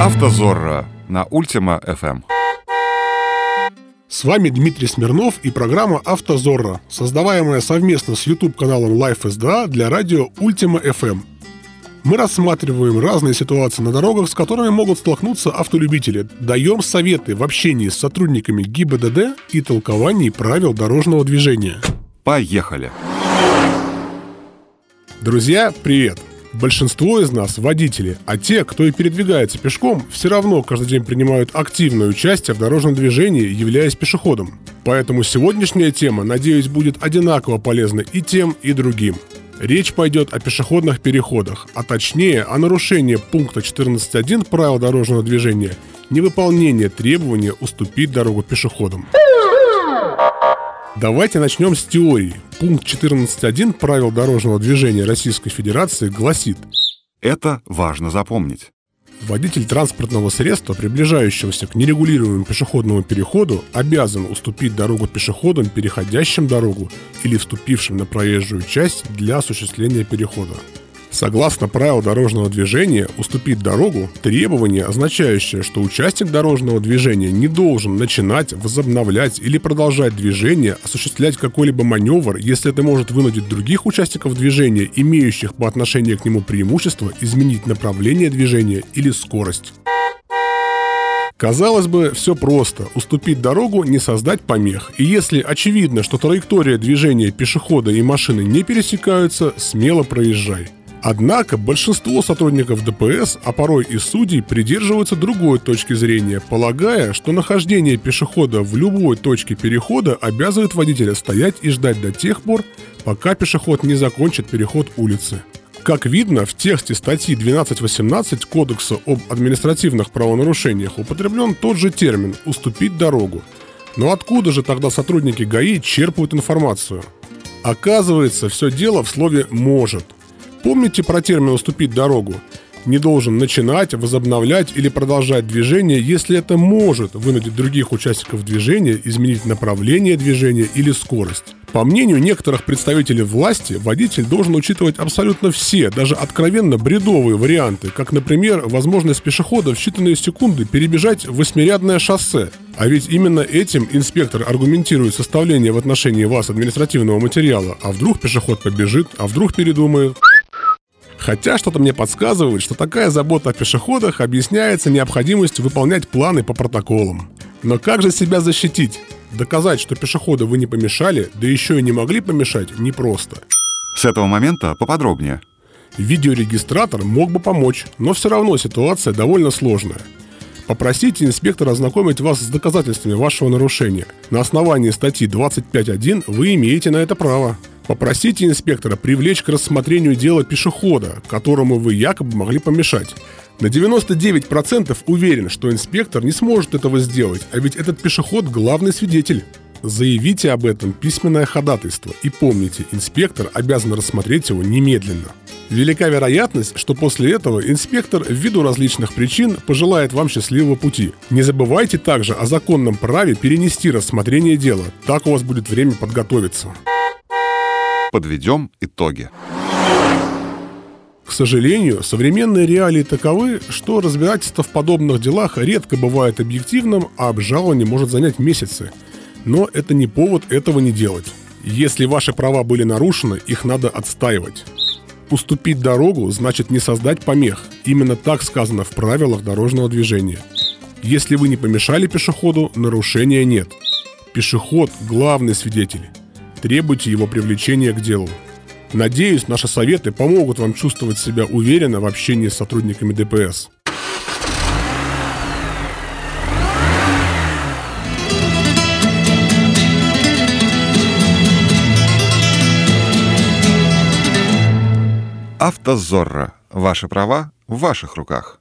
Автозорро на Ультима FM. С вами Дмитрий Смирнов и программа «Автозорро», создаваемая совместно с YouTube-каналом Life SDA для радио Ультима FM. Мы рассматриваем разные ситуации на дорогах, с которыми могут столкнуться автолюбители, даем советы в общении с сотрудниками ГИБДД и толковании правил дорожного движения. Поехали! Друзья, привет! Большинство из нас – водители, а те, кто и передвигается пешком, все равно каждый день принимают активное участие в дорожном движении, являясь пешеходом. Поэтому сегодняшняя тема, надеюсь, будет одинаково полезна и тем, и другим. Речь пойдет о пешеходных переходах, а точнее о нарушении пункта 14.1 правил дорожного движения, невыполнение требования уступить дорогу пешеходам. Давайте начнем с теории. Пункт 14.1 правил дорожного движения Российской Федерации гласит Это важно запомнить. Водитель транспортного средства, приближающегося к нерегулируемому пешеходному переходу, обязан уступить дорогу пешеходам, переходящим дорогу или вступившим на проезжую часть для осуществления перехода. Согласно правил дорожного движения, уступить дорогу – требование, означающее, что участник дорожного движения не должен начинать, возобновлять или продолжать движение, осуществлять какой-либо маневр, если это может вынудить других участников движения, имеющих по отношению к нему преимущество, изменить направление движения или скорость. Казалось бы, все просто. Уступить дорогу, не создать помех. И если очевидно, что траектория движения пешехода и машины не пересекаются, смело проезжай. Однако большинство сотрудников ДПС, а порой и судей, придерживаются другой точки зрения, полагая, что нахождение пешехода в любой точке перехода обязывает водителя стоять и ждать до тех пор, пока пешеход не закончит переход улицы. Как видно, в тексте статьи 12.18 Кодекса об административных правонарушениях употреблен тот же термин «уступить дорогу». Но откуда же тогда сотрудники ГАИ черпают информацию? Оказывается, все дело в слове «может». Помните про термин «уступить дорогу»? Не должен начинать, возобновлять или продолжать движение, если это может вынудить других участников движения изменить направление движения или скорость. По мнению некоторых представителей власти, водитель должен учитывать абсолютно все, даже откровенно бредовые варианты, как, например, возможность пешехода в считанные секунды перебежать восьмирядное шоссе. А ведь именно этим инспектор аргументирует составление в отношении вас административного материала. А вдруг пешеход побежит, а вдруг передумает. Хотя что-то мне подсказывает, что такая забота о пешеходах объясняется необходимостью выполнять планы по протоколам. Но как же себя защитить? Доказать, что пешеходу вы не помешали, да еще и не могли помешать, непросто. С этого момента поподробнее. Видеорегистратор мог бы помочь, но все равно ситуация довольно сложная. Попросите инспектора ознакомить вас с доказательствами вашего нарушения. На основании статьи 25.1 вы имеете на это право. Попросите инспектора привлечь к рассмотрению дела пешехода, которому вы якобы могли помешать. На 99% уверен, что инспектор не сможет этого сделать, а ведь этот пешеход – главный свидетель. Заявите об этом письменное ходатайство и помните, инспектор обязан рассмотреть его немедленно. Велика вероятность, что после этого инспектор ввиду различных причин пожелает вам счастливого пути. Не забывайте также о законном праве перенести рассмотрение дела, так у вас будет время подготовиться. Подведем итоги. К сожалению, современные реалии таковы, что разбирательство в подобных делах редко бывает объективным, а обжалование может занять месяцы. Но это не повод этого не делать. Если ваши права были нарушены, их надо отстаивать. Уступить дорогу значит не создать помех. Именно так сказано в правилах дорожного движения. Если вы не помешали пешеходу, нарушения нет. Пешеход – главный свидетель требуйте его привлечения к делу. Надеюсь, наши советы помогут вам чувствовать себя уверенно в общении с сотрудниками ДПС. Автозорро. Ваши права в ваших руках.